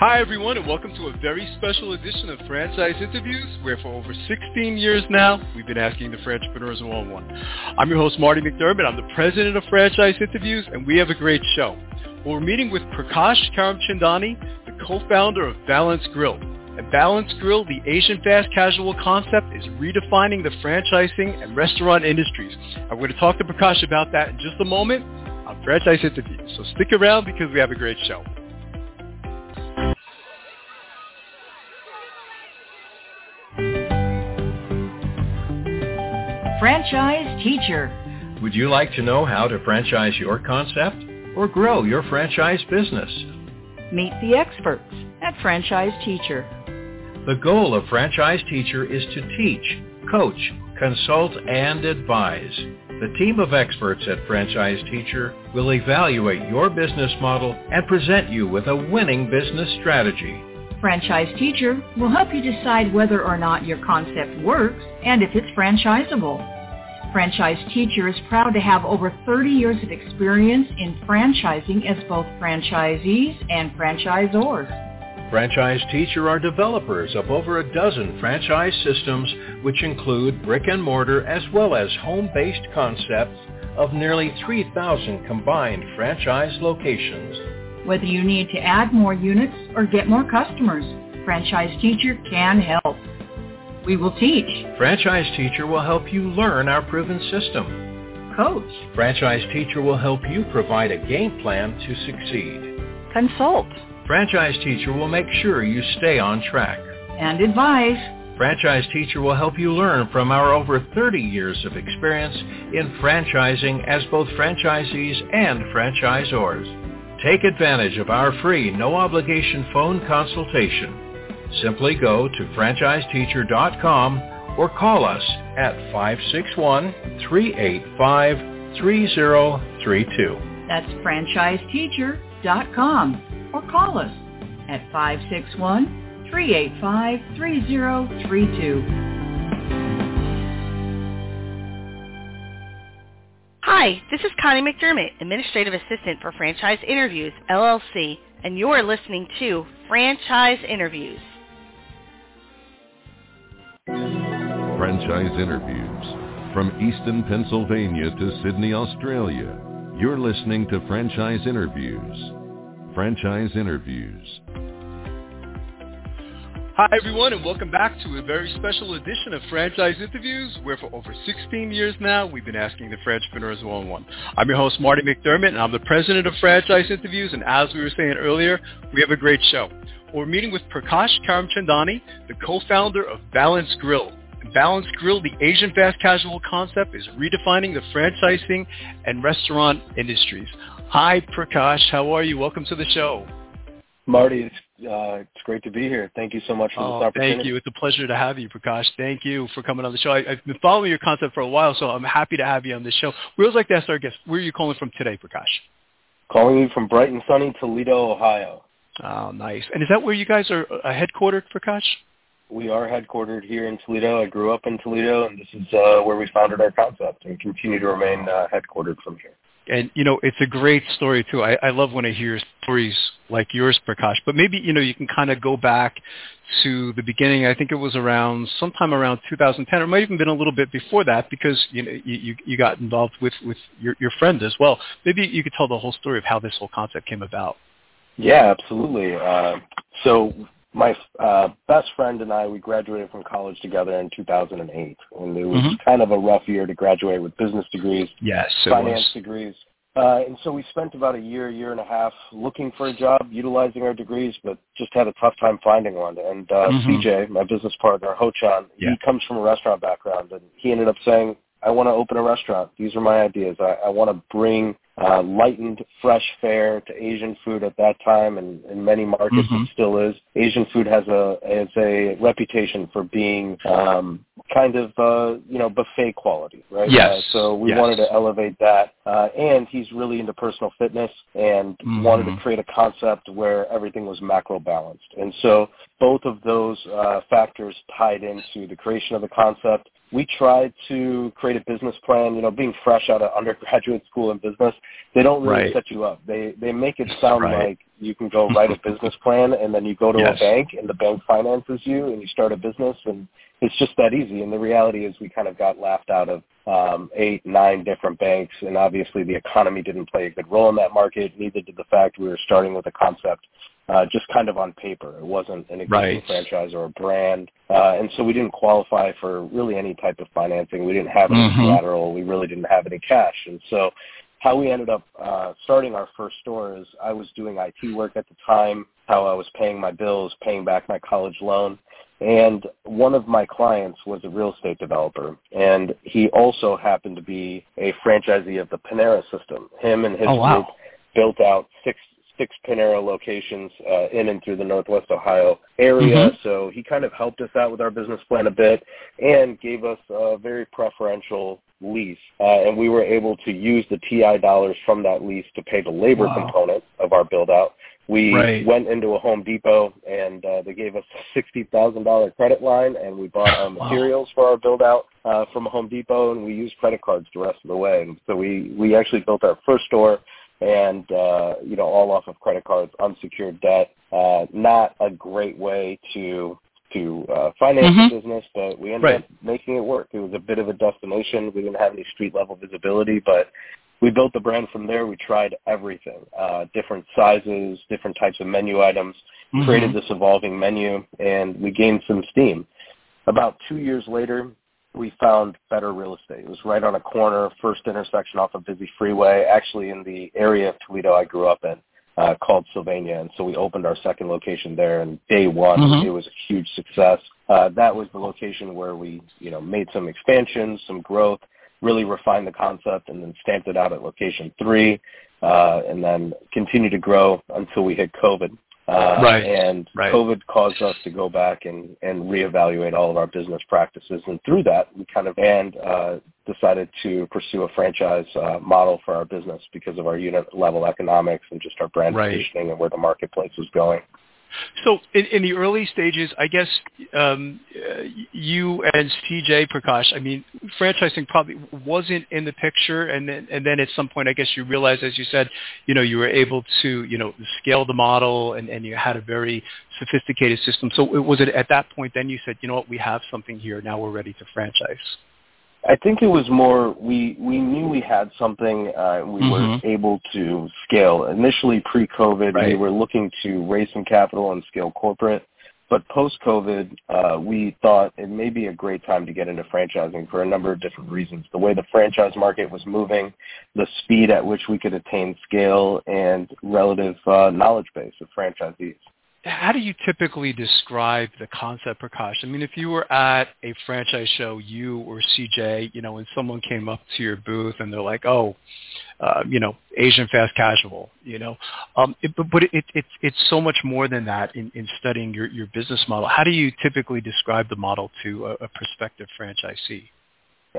Hi, everyone, and welcome to a very special edition of Franchise Interviews, where for over 16 years now, we've been asking the entrepreneurs one-on-one. I'm your host, Marty McDermott. I'm the president of Franchise Interviews, and we have a great show. We're meeting with Prakash Karamchandani, the co-founder of Balance Grille. At Balance Grille, the Asian fast casual concept is redefining the franchising and restaurant industries. I'm going to talk to Prakash about that in just a moment on Franchise Interviews. So stick around because we have a great show. Franchise Teacher. Would you like to know how to franchise your concept or grow your franchise business? Meet the experts at Franchise Teacher. The goal of Franchise Teacher is to teach, coach, consult, and advise. The team of experts at Franchise Teacher will evaluate your business model and present you with a winning business strategy. Franchise Teacher will help you decide whether or not your concept works and if it's franchisable. Franchise Teacher is proud to have over 30 years of experience in franchising as both franchisees and franchisors. Franchise Teacher are developers of over a dozen franchise systems which include brick and mortar as well as home-based concepts of nearly 3,000 combined franchise locations. Whether you need to add more units or get more customers, Franchise Teacher can help. We will teach, Franchise Teacher will help you learn our proven system. coach, Franchise Teacher will help you provide a game plan to succeed. consult, Franchise Teacher will make sure you stay on track. and advise. Franchise Teacher will help you learn from our over 30 years of experience in franchising as both franchisees and franchisors. Take advantage of our free no-obligation phone consultation. Simply go to franchiseteacher.com or call us at 561-385-3032. That's franchiseteacher.com or call us at 561-385-3032. Hi, this is Connie McDermott, Administrative Assistant for Franchise Interviews, LLC, and you're listening to Franchise Interviews. Franchise interviews. From Easton, Pennsylvania to Sydney, Australia. You're listening to Franchise Interviews. Franchise Interviews. Hi, everyone, and welcome back to a very special edition of Franchise Interviews, where for over 16 years now, we've been asking the entrepreneurs one-on-one. I'm your host, Marty McDermott, and I'm the president of Franchise Interviews, and as we were saying earlier, we have a great show. We're meeting with Prakash Karamchandani, the co-founder of Balance Grille. Balance Grille, the Asian fast casual concept, is redefining the franchising and restaurant industries. Hi, Prakash. How are you? Welcome to the show. Marty, it's uh, it's great to be here. Thank you so much for this Oh, opportunity. thank you. It's a pleasure to have you, Prakash. Thank you for coming on the show. I, I've been following your concept for a while, so I'm happy to have you on the show. We always like to ask our guests, where are you calling from today, Prakash? Calling you from bright and sunny Toledo, Ohio. Oh, nice. And is that where you guys are uh, headquartered, Prakash? We are headquartered here in Toledo. I grew up in Toledo, and this is uh, where we founded our concept and continue to remain uh, headquartered from here. And, you know, it's a great story, too. I, I love when I hear stories like yours, Prakash. But maybe, you know, you can kind of go back to the beginning. I think it was around sometime around 2010, or it might even been a little bit before that, because you know you, you, you got involved with with your, your friend as well. Maybe you could tell the whole story of how this whole concept came about. Yeah, absolutely. Uh, so my uh, best friend and I, we graduated from college together in 2008, and it was Mhm. kind of a rough year to graduate with business degrees, Yes, finance was. degrees. Uh, and so we spent about a year, year and a half looking for a job, utilizing our degrees, but just had a tough time finding one. And uh, mm-hmm. CJ, my business partner, Hochan, yeah. he comes from a restaurant background, and he ended up saying, I want to open a restaurant. These are my ideas. I, I want to bring uh, lightened, fresh fare to Asian food at that time, and in many markets mm-hmm. it still is. Asian food has a has a reputation for being um, kind of uh, you know buffet quality, right? Yes. Uh, so we yes. wanted to elevate that, uh, and he's really into personal fitness and mm-hmm. wanted to create a concept where everything was macro balanced, and so both of those uh, factors tied into the creation of the concept we tried to create a business plan. You know, being fresh out of undergraduate school in business, they don't really right. set you up. They they make it sound right. like you can go write a business plan and then you go to yes. a bank and the bank finances you and you start a business and it's just that easy. And the reality is we kind of got laughed out of um, eight, nine different banks, and obviously the economy didn't play a good role in that market. Neither did the fact we were starting with a concept uh, just kind of on paper. It wasn't an existing right. franchise or a brand. Uh, and so we didn't qualify for really any type of financing. We didn't have any mm-hmm. collateral. We really didn't have any cash. And so how we ended up uh, starting our first store is I was doing IT work at the time, how I was paying my bills, paying back my college loan. And one of my clients was a real estate developer, and he also happened to be a franchisee of the Panera system. Him and his oh, wow. group built out six six Panera locations uh, in and through the Northwest Ohio area. Mm-hmm. So he kind of helped us out with our business plan a bit and gave us a very preferential lease. Uh, and we were able to use the TI dollars from that lease to pay the labor wow. component of our build out. We right. went into a Home Depot and uh, they gave us a sixty thousand dollar credit line, and we bought our materials wow. for our build out uh, from Home Depot, and we used credit cards the rest of the way. And so we we actually built our first store and uh, you know all off of credit cards, unsecured debt. Uh, not a great way to to uh, finance mm-hmm. the business, but we ended right. up making it work. It was a bit of a destination. We didn't have any street level visibility, but we built the brand from there. We tried everything, uh, different sizes, different types of menu items, mm-hmm. created this evolving menu, and we gained some steam. About two years later, we found better real estate. It was right on a corner, first intersection off a busy freeway, actually in the area of Toledo I grew up in, uh, called Sylvania. And so we opened our second location there, and day one, mm-hmm. it was a huge success. Uh, that was the location where we, you know, made some expansions, some growth, really refined the concept, and then stamped it out at location three, uh, and then continued to grow until we hit COVID. Uh, right. And right. COVID caused us to go back and, and reevaluate all of our business practices. And through that, we kind of and uh, decided to pursue a franchise uh, model for our business because of our unit level economics and just our brand right. positioning and where the marketplace was going. So in, in the early stages, I guess um, you and CJ Prakash, I mean, franchising probably wasn't in the picture, and then and then at some point, I guess you realized, as you said, you know, you were able to you know scale the model, and, and you had a very sophisticated system. So was it at that point then you said, you know what, we have something here, now we're ready to franchise? I think it was more we we knew we had something uh, we mm-hmm. were able to scale. Initially pre-COVID, right. we were looking to raise some capital and scale corporate. But post-COVID, uh, we thought it may be a great time to get into franchising for a number of different reasons. The way the franchise market was moving, the speed at which we could attain scale, and relative uh, knowledge base of franchisees how do you typically describe the concept, Prakash? I mean, if you were at a franchise show, you or CJ, you know, and someone came up to your booth and they're like, "Oh, uh, you know, Asian fast casual," you know, um, it, but, but it, it, it's so much more than that in, in studying your, your business model. How do you typically describe the model to a, a prospective franchisee?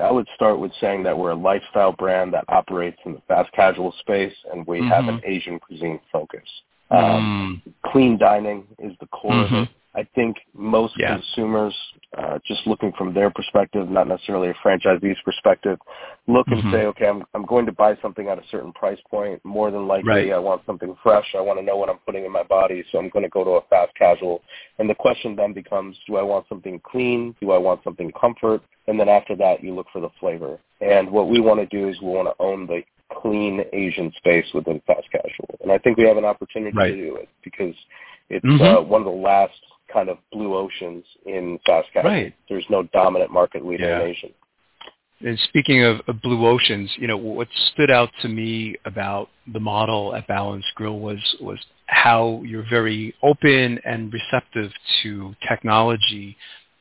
I would start with saying that we're a lifestyle brand that operates in the fast casual space, and we mm-hmm. have an Asian cuisine focus. Um, mm. Clean dining is the core mm-hmm. of it. I think most yeah. consumers, uh, just looking from their perspective, not necessarily a franchisee's perspective, look mm-hmm. and say, okay, I'm I'm going to buy something at a certain price point. More than likely, right. I want something fresh. I want to know what I'm putting in my body, so I'm going to go to a fast casual. And the question then becomes, do I want something clean? Do I want something comfort? And then after that, you look for the flavor. And what we want to do is we want to own the clean Asian space within fast casual. And I think we have an opportunity right. to do it because it's mm-hmm. uh, one of the last kind of blue oceans in fast casual. Right. There's no dominant market leader yeah. in Asian. And speaking of, of, blue oceans, you know, what stood out to me about the model at Balance Grille was was how you're very open and receptive to technology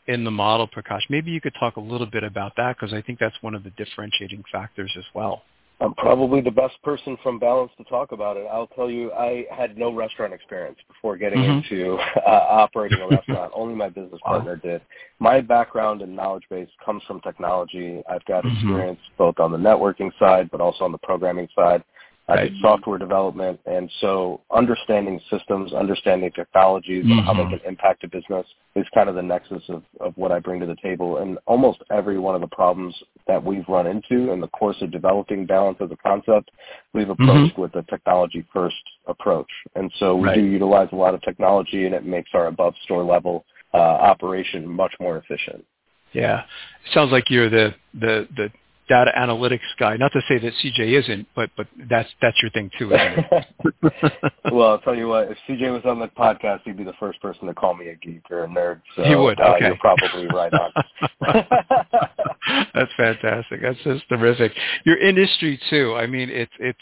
in the model, Prakash. Maybe you could talk a little bit about that because I think that's one of the differentiating factors as well. I'm probably the best person from Balance to talk about it. I'll tell you, I had no restaurant experience before getting mm-hmm. into uh, operating a restaurant. Only my business partner did. My background and knowledge base comes from technology. I've got mm-hmm. experience both on the networking side, but also on the programming side. I did software development, and so understanding systems, understanding technologies, mm-hmm. and how they mm-hmm. can impact a business is kind of the nexus of, of what I bring to the table. And almost every one of the problems that we've run into in the course of developing balance as a concept, we've mm-hmm. approached mm-hmm. with a technology-first approach. And so we right. do utilize a lot of technology, and it makes our above store level uh, operation much more efficient. Yeah, it sounds like you're the the the data analytics guy. Not to say that CJ isn't, but but that's that's your thing too, well, I'll tell you what. If CJ was on the podcast, he'd be the first person to call me a geek or a nerd. So, he would. Uh, okay, you're probably right on. that's fantastic. That's just terrific. Your industry too. I mean, it's it's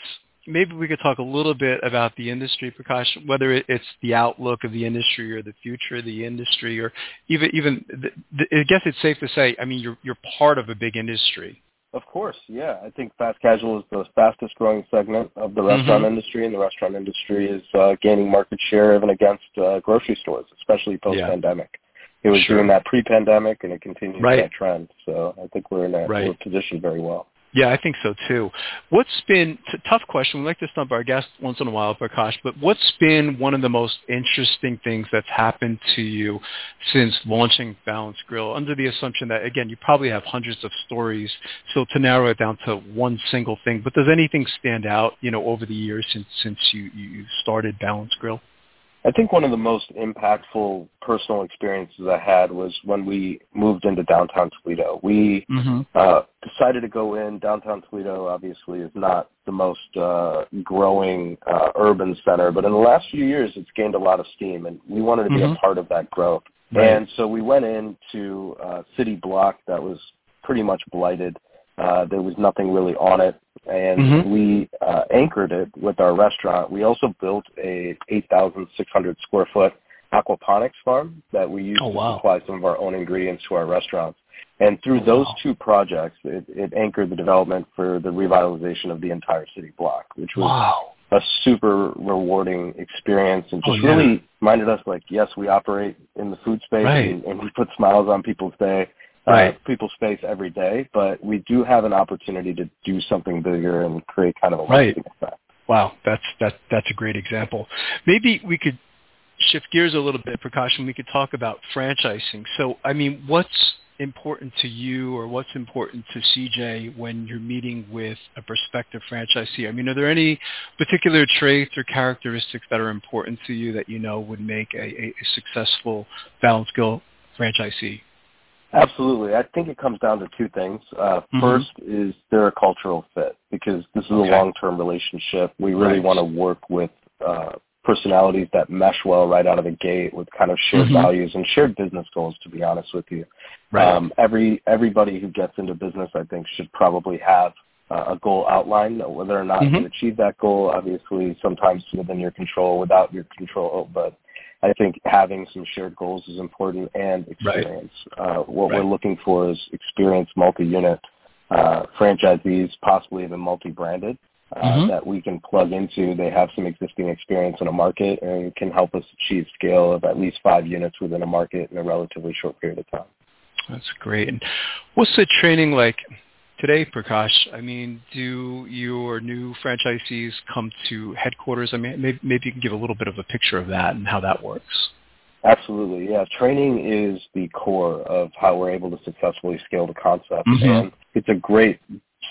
maybe we could talk a little bit about the industry, Prakash, whether it's the outlook of the industry or the future of the industry, or even even. The, the, I guess it's safe to say. I mean, you're you're part of a big industry. Of course, yeah. I think fast casual is the fastest growing segment of the restaurant mm-hmm. industry, and the restaurant industry is uh, gaining market share even against uh, grocery stores, especially post-pandemic. Yeah. It was sure. doing that pre-pandemic, and it continues right. that trend. So I think we're in that right. we're positioned very well. Yeah, I think so too. What's been t- tough question? We like to stump our guests once in a while, Prakash. But what's been one of the most interesting things that's happened to you since launching Balance Grille? Under the assumption that again, you probably have hundreds of stories, so to narrow it down to one single thing. But does anything stand out, you know, over the years since since you you started Balance Grille? I think one of the most impactful personal experiences I had was when we moved into downtown Toledo. We mm-hmm. uh, decided to go in. Downtown Toledo obviously is not the most uh, growing uh, urban center, but in the last few years it's gained a lot of steam, and we wanted to be mm-hmm. a part of that growth. Right. And so we went into a city block that was pretty much blighted. Uh, there was nothing really on it and mm-hmm. we uh, anchored it with our restaurant. We also built a 8,600 square foot aquaponics farm that we use oh, wow. to supply some of our own ingredients to our restaurants. And through oh, those wow. two projects, it, it, anchored the development for the revitalization of the entire city block, which was wow. a super rewarding experience and just oh, yeah. really reminded us like, yes, we operate in the food space right. and, and we put smiles on people's day uh, right. people's face every day, but we do have an opportunity to do something bigger and create kind of a right. effect. Wow, that's that that's a great example. Maybe we could shift gears a little bit, Prakash, and we could talk about franchising. So, I mean, what's important to you or what's important to CJ when you're meeting with a prospective franchisee? I mean, are there any particular traits or characteristics that are important to you that you know would make a, a successful Balance Grille franchisee? Absolutely. I think it comes down to two things. Uh, mm-hmm. First is there a cultural fit because this is okay. a long-term relationship. We really right. want to work with uh, personalities that mesh well right out of the gate with kind of shared mm-hmm. values and shared business goals. To be honest with you, right. um, every everybody who gets into business, I think, should probably have uh, a goal outlined. Whether or not mm-hmm. you achieve that goal, obviously, sometimes it's within your control, without your control, but I think having some shared goals is important and experience. Right. Uh, what right. we're looking for is experienced multi-unit uh, franchisees, possibly even multi-branded, uh, mm-hmm. that we can plug into. They have some existing experience in a market and can help us achieve scale of at least five units within a market in a relatively short period of time. That's great. And what's the training like today, Prakash? I mean, do your new franchisees come to headquarters? I mean, maybe, maybe you can give a little bit of a picture of that and how that works. Absolutely, yeah. Training is the core of how we're able to successfully scale the concept, mm-hmm. and it's a great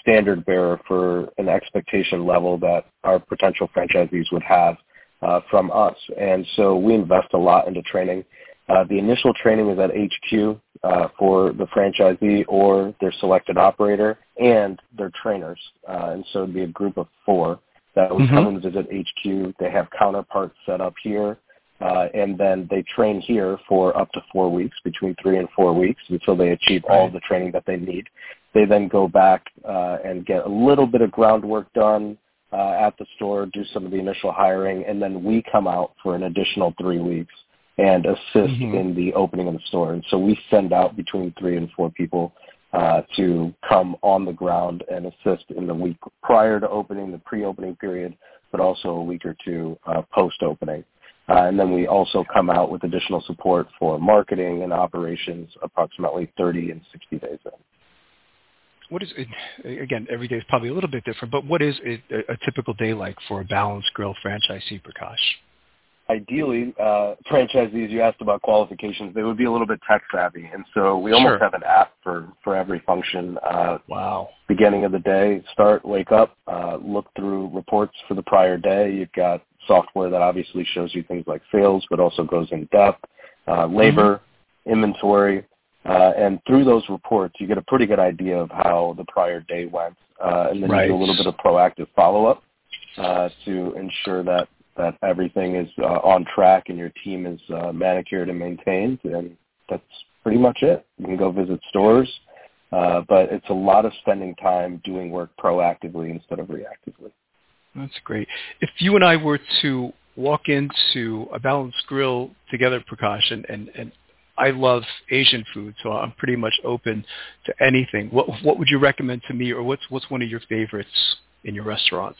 standard bearer for an expectation level that our potential franchisees would have uh, from us. And so we invest a lot into training. Uh, the initial training is at HQ uh, for the franchisee or their selected operator and their trainers. Uh, and so it'd be a group of four that would mm-hmm. come and visit HQ. They have counterparts set up here. Uh, and then they train here for up to four weeks, between three and four weeks, until they achieve right. all the training that they need. They then go back uh, and get a little bit of groundwork done uh, at the store, do some of the initial hiring, and then we come out for an additional three weeks and assist mm-hmm. in the opening of the store. And so we send out between three and four people uh, to come on the ground and assist in the week prior to opening, the pre-opening period, but also a week or two uh, post-opening. Uh, and then we also come out with additional support for marketing and operations approximately 30 and 60 days in. What is it, again, every day is probably a little bit different, but what is a, a typical day like for a Balanced Grille franchisee, Prakash? Ideally, uh, franchisees, you asked about qualifications, they would be a little bit tech savvy. And so we almost sure. have an app for, for every function. Uh, wow. Beginning of the day, start, wake up, uh, look through reports for the prior day. You've got software that obviously shows you things like sales, but also goes in depth, uh, labor, mm-hmm. inventory. Uh, and through those reports, you get a pretty good idea of how the prior day went. Uh, and then right. you do a little bit of proactive follow-up uh, to ensure that that everything is uh, on track and your team is uh, manicured and maintained, and that's pretty much it. You can go visit stores, uh, but it's a lot of spending time doing work proactively instead of reactively. That's great. If you and I were to walk into a balanced grill together, Prakash, and, and, and I love Asian food, so I'm pretty much open to anything. What what would you recommend to me, or what's what's one of your favorites in your restaurants?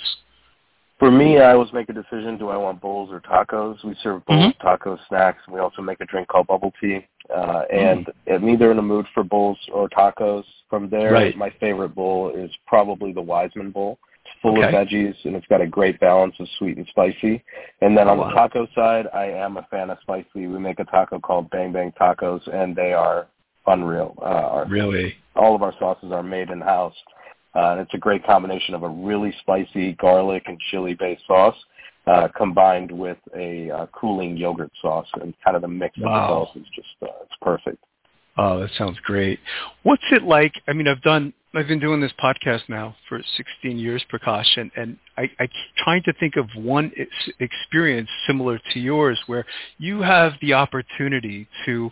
For me, I always make a decision: do I want bowls or tacos? We serve bowls, mm-hmm. tacos, snacks. And we also make a drink called bubble tea. Uh, and mm. I'm either in a mood for bowls or tacos. From there, right. my favorite bowl is probably the Wiseman bowl. It's full okay. of veggies and it's got a great balance of sweet and spicy. And then on wow. the taco side, I am a fan of spicy. We make a taco called Bang Bang Tacos, and they are unreal. Uh, our, really, all of our sauces are made in house. Uh, and it's a great combination of a really spicy garlic and chili-based sauce uh, combined with a uh, cooling yogurt sauce, and kind of the mix wow. of the sauce is just uh, it's perfect. Oh, that sounds great. What's it like? I mean, I've done, I've been doing this podcast now for 16 years, Prakash, and, and I, I trying to think of one experience similar to yours where you have the opportunity to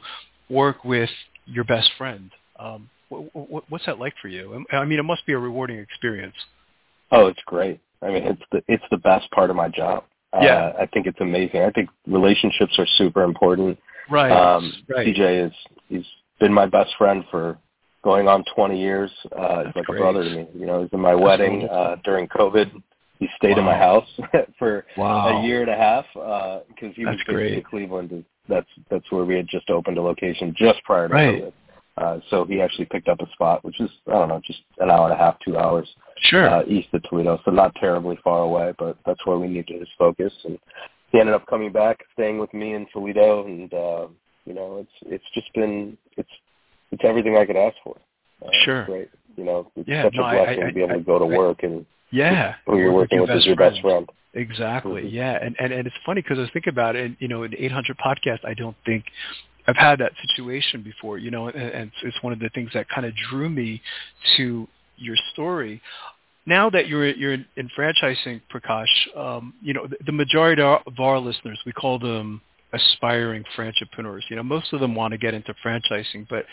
work with your best friend. Um, what's that like for you? I mean, it must be a rewarding experience. Oh, it's great. I mean, it's the it's the best part of my job. Yeah, uh, I think it's amazing. I think relationships are super important. Right. Um, right. CJ is he's been my best friend for going on 20 years. Uh, he's like great. a brother to me. You know, he's in my wedding uh, during COVID. He stayed wow. in my house for wow. a year and a half because uh, he that's was great. in Cleveland. That's that's where we had just opened a location just prior to right. COVID. Uh, so he actually picked up a spot, which is I don't know, just an hour and a half, two hours sure. uh, east of Toledo, so not terribly far away, but that's where we needed his focus. And he ended up coming back, staying with me in Toledo, and uh, you know, it's it's just been it's it's everything I could ask for. Uh, sure. Great. You know, it's yeah, such no, a blessing I, I, to be able I, to go to work and yeah, who you're working with, is your friend. best friend. Exactly. Mm-hmm. Yeah, and and and it's funny because I was thinking about it. And, you know, in 800 podcast, I don't think I've had that situation before, you know, and, and it's one of the things that kind of drew me to your story. Now that you're you're in, in franchising, Prakash, um, you know, the, the majority of our listeners, we call them aspiring entrepreneurs. You know, most of them want to get into franchising, but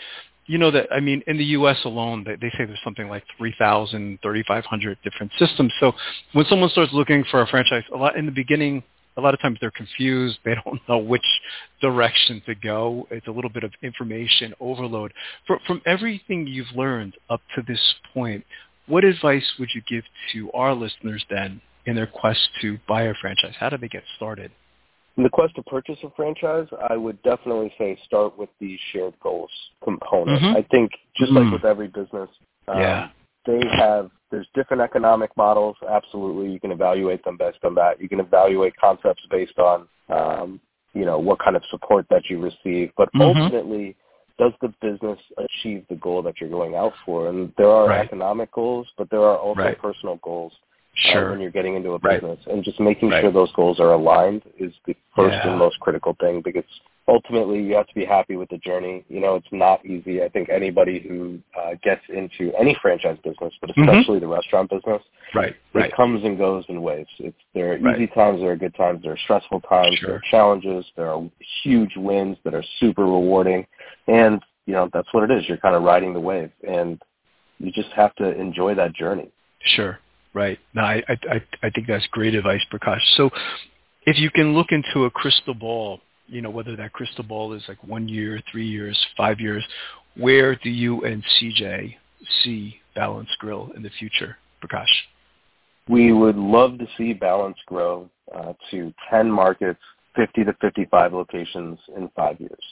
you know that I mean, in the U.S. alone, they, they say there's something like 3,000, 3,500 different systems. So when someone starts looking for a franchise, a lot in the beginning, a lot of times they're confused. They don't know which direction to go. It's a little bit of information overload. For, from everything you've learned up to this point, what advice would you give to our listeners then in their quest to buy a franchise? How do they get started? In the quest to purchase a franchise, I would definitely say start with the shared goals component. Mm-hmm. I think just mm like with every business, um, yeah. They have there's different economic models. Absolutely, you can evaluate them based on that. You can evaluate concepts based on um, you know what kind of support that you receive. But mm-hmm. ultimately, does the business achieve the goal that you're going out for? And there are right. economic goals, but there are also right. personal goals sure. uh, when you're getting into a right. business. And just making right. sure those goals are aligned is the first yeah. and most critical thing because ultimately you have to be happy with the journey. You know, it's not easy. I think anybody who uh, gets into any franchise business, but Mm-hmm. especially mm-hmm. the restaurant business, right, it right. comes and goes in waves. It's there are Right. easy times, there are good times, there are stressful times, Sure. there are challenges, there are huge wins that are super rewarding, and you know that's what it is. You're kind of riding the wave, and you just have to enjoy that journey. Sure. Right. No, I, I, I think that's great advice, Prakash. So if you can look into a crystal ball, you know, whether that crystal ball is like one year, three years, five years, where do you and CJ see Balance Grille in the future, Prakash? We would love to see Balance grow uh, to 10 markets, 50 to 55 locations in five years.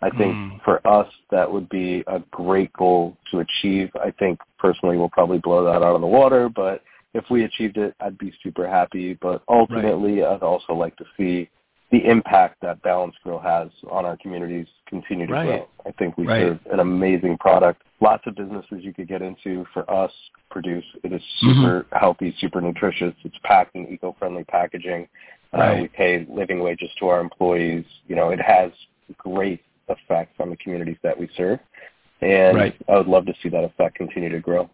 I think mm. for us, that would be a great goal to achieve. I think personally we'll probably blow that out of the water, but if we achieved it, I'd be super happy. But ultimately, right. I'd also like to see the impact that Balance Grille has on our communities continue to right. grow. I think we right. serve an amazing product. Lots of businesses you could get into. For us, produce it is super mm-hmm. healthy, super nutritious. It's packed in eco-friendly packaging. Uh, we pay living wages to our employees. You know, it has great effects on the communities that we serve, and I would love to see that effect continue to grow.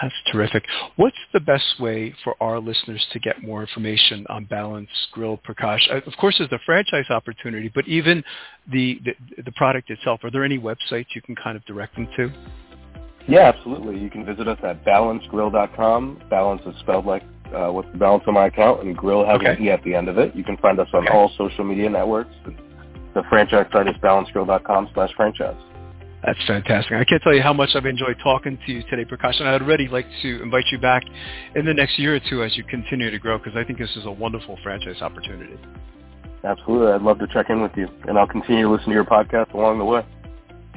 That's terrific. What's the best way for our listeners to get more information on Balance Grille Prakash? Uh, of course, there's the franchise opportunity, but even the, the, the product itself, are there any websites you can kind of direct them to? Yeah, absolutely. You can visit us at balancegrille.com. Balance is spelled like uh, what's the balance on my account, and grill has okay. an E at the end of it. You can find us on okay. all social media networks. The franchise site is balancegrille.com slash franchise. That's fantastic. I can't tell you how much I've enjoyed talking to you today, Prakash, and I'd already like to invite you back in the next year or two as you continue to grow because I think this is a wonderful franchise opportunity. Absolutely. I'd love to check in with you, and I'll continue to listen to your podcast along the way.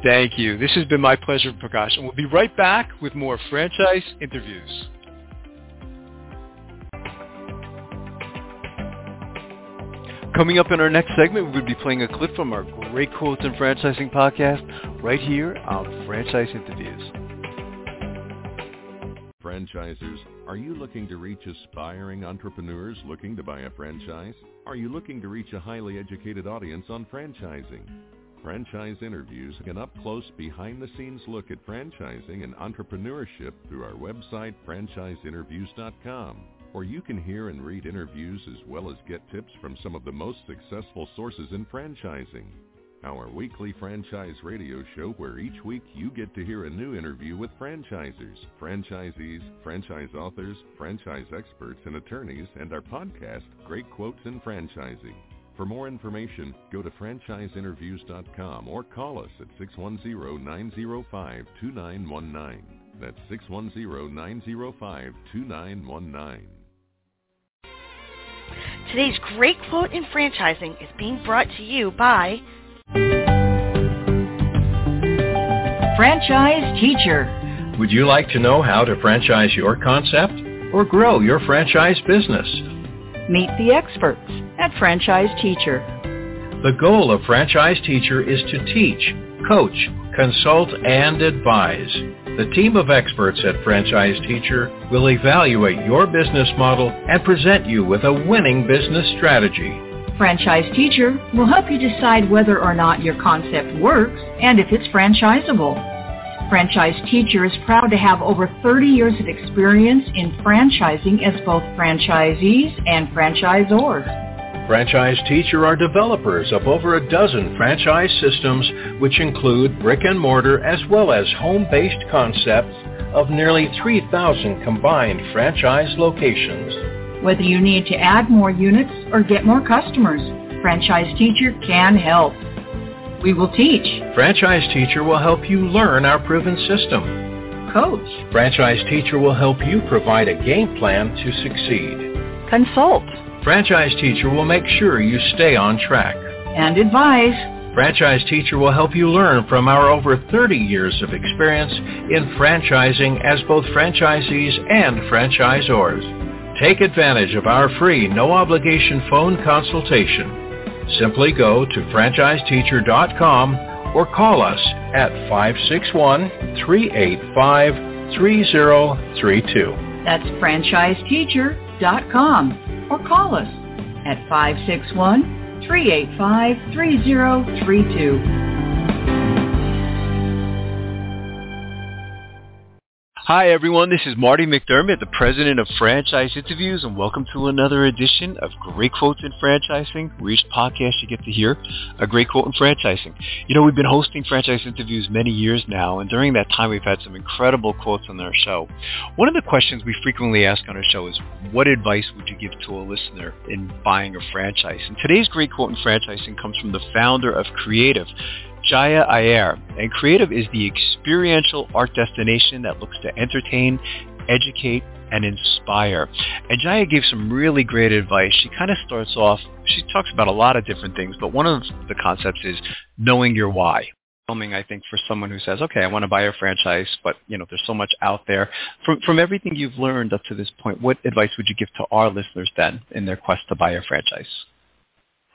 Thank you. This has been my pleasure, Prakash, and we'll be right back with more franchise interviews. Coming up in our next segment, we will be playing a clip from our Great Quotes in Franchising podcast right here on Franchise Interviews. Franchisers, are you looking to reach aspiring entrepreneurs looking to buy a franchise? Are you looking to reach a highly educated audience on franchising? Franchise Interviews, an up-close, behind-the-scenes look at franchising and entrepreneurship through our website, franchiseinterviews.com or you can hear and read interviews as well as get tips from some of the most successful sources in franchising. Our weekly franchise radio show where each week you get to hear a new interview with franchisers, franchisees, franchise authors, franchise experts and attorneys, and our podcast, Great Quotes in Franchising. For more information, go to franchiseinterviews.com or call us at 610-905-2919. That's 610-905-2919. Today's great quote in franchising is being brought to you by Franchise Teacher. Would you like to know how to franchise your concept or grow your franchise business? Meet the experts at Franchise Teacher. The goal of Franchise Teacher is to teach, coach, consult, and advise. The team of experts at Franchise Teacher will evaluate your business model and present you with a winning business strategy. Franchise Teacher will help you decide whether or not your concept works and if it's franchisable. Franchise Teacher is proud to have over 30 years of experience in franchising as both franchisees and franchisors. Franchise Teacher are developers of over a dozen franchise systems which include brick and mortar as well as home-based concepts of nearly 3,000 combined franchise locations. Whether you need to add more units or get more customers, Franchise Teacher can help. We will teach. Franchise Teacher will help you learn our proven system. Coach. Franchise Teacher will help you provide a game plan to succeed. Consult. Franchise Teacher will make sure you stay on track. And advise. Franchise Teacher will help you learn from our over 30 years of experience in franchising as both franchisees and franchisors. Take advantage of our free no-obligation phone consultation. Simply go to franchiseteacher.com or call us at 561-385-3032. That's franchiseteacher.com or call us at 561-385-3032. Hi everyone, this is Marty McDermott, the president of Franchise Interviews, and welcome to another edition of Great Quotes in Franchising, where each podcast you get to hear a great quote in franchising. You know, we've been hosting franchise interviews many years now, and during that time we've had some incredible quotes on our show. One of the questions we frequently ask on our show is, what advice would you give to a listener in buying a franchise? And today's great quote in franchising comes from the founder of Creative, Jaya Iyer, and Creative is the experiential art destination that looks to entertain, educate, and inspire. And Jaya gave some really great advice. She kind of starts off, she talks about a lot of different things, but one of the concepts is knowing your why. Filming, I think for someone who says, okay, I want to buy a franchise, but you know, there's so much out there. From, from everything you've learned up to this point, what advice would you give to our listeners then in their quest to buy a franchise?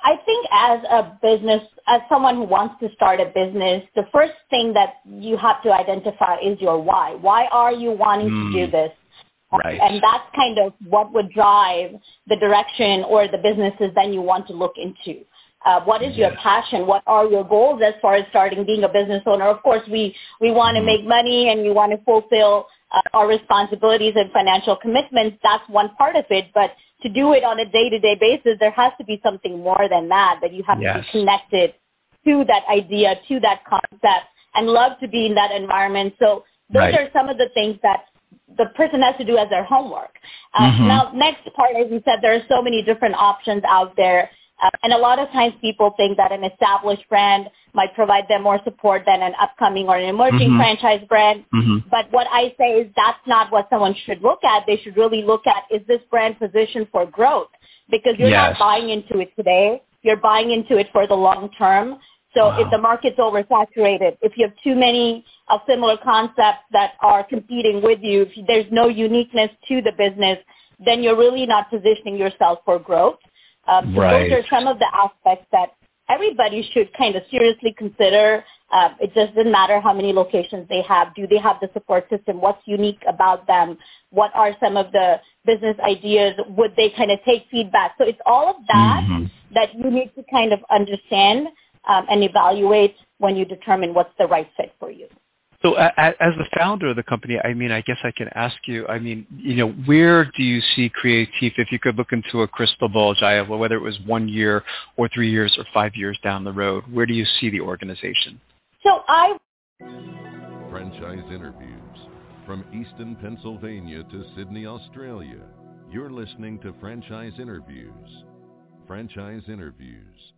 I think as a business, as someone who wants to start a business, the first thing that you have to identify is your why. Why are you wanting mm. to do hmm. this? Right. And that's kind of what would drive the direction or the businesses then you want to look into. Uh, what is your passion? What are your goals as far as starting being a business owner? Of course, we, we want to mm. make money and we want to fulfill uh, our responsibilities and financial commitments. That's one part of it. But to do it on a day-to-day basis, there has to be something more than that, that you have yes. to be connected to that idea, to that concept, and love to be in that environment. So those right. are some of the things that the person has to do as their homework. Uh, mm-hmm. Now, next part, as you said, there are so many different options out there. Uh, and a lot of times people think that an established brand might provide them more support than an upcoming or an emerging mm-hmm. franchise brand. Mm-hmm. But what I say is that's not what someone should look at. They should really look at is this brand positioned for growth? Because you're yes. not buying into it today. You're buying into it for the long term. So wow. if the market's oversaturated, if you have too many of similar concepts that are competing with you, if there's no uniqueness to the business, then you're really not positioning yourself for growth. Um, so right. those are some of the aspects that everybody should kind of seriously consider. Uh, it doesn't matter how many locations they have. Do they have the support system? What's unique about them? What are some of the business ideas? Would they kind of take feedback? So it's all of that mm-hmm. that you need to kind of understand um, and evaluate when you determine what's the right fit for you. So as the founder of the company, I mean, I guess I can ask you, I mean, you know, where do you see Creative, if you could look into a crystal ball, Jaya, whether it was one year or three years or five years down the road, where do you see the organization? So I... Franchise interviews from Easton, Pennsylvania to Sydney, Australia. You're listening to Franchise Interviews. Franchise Interviews.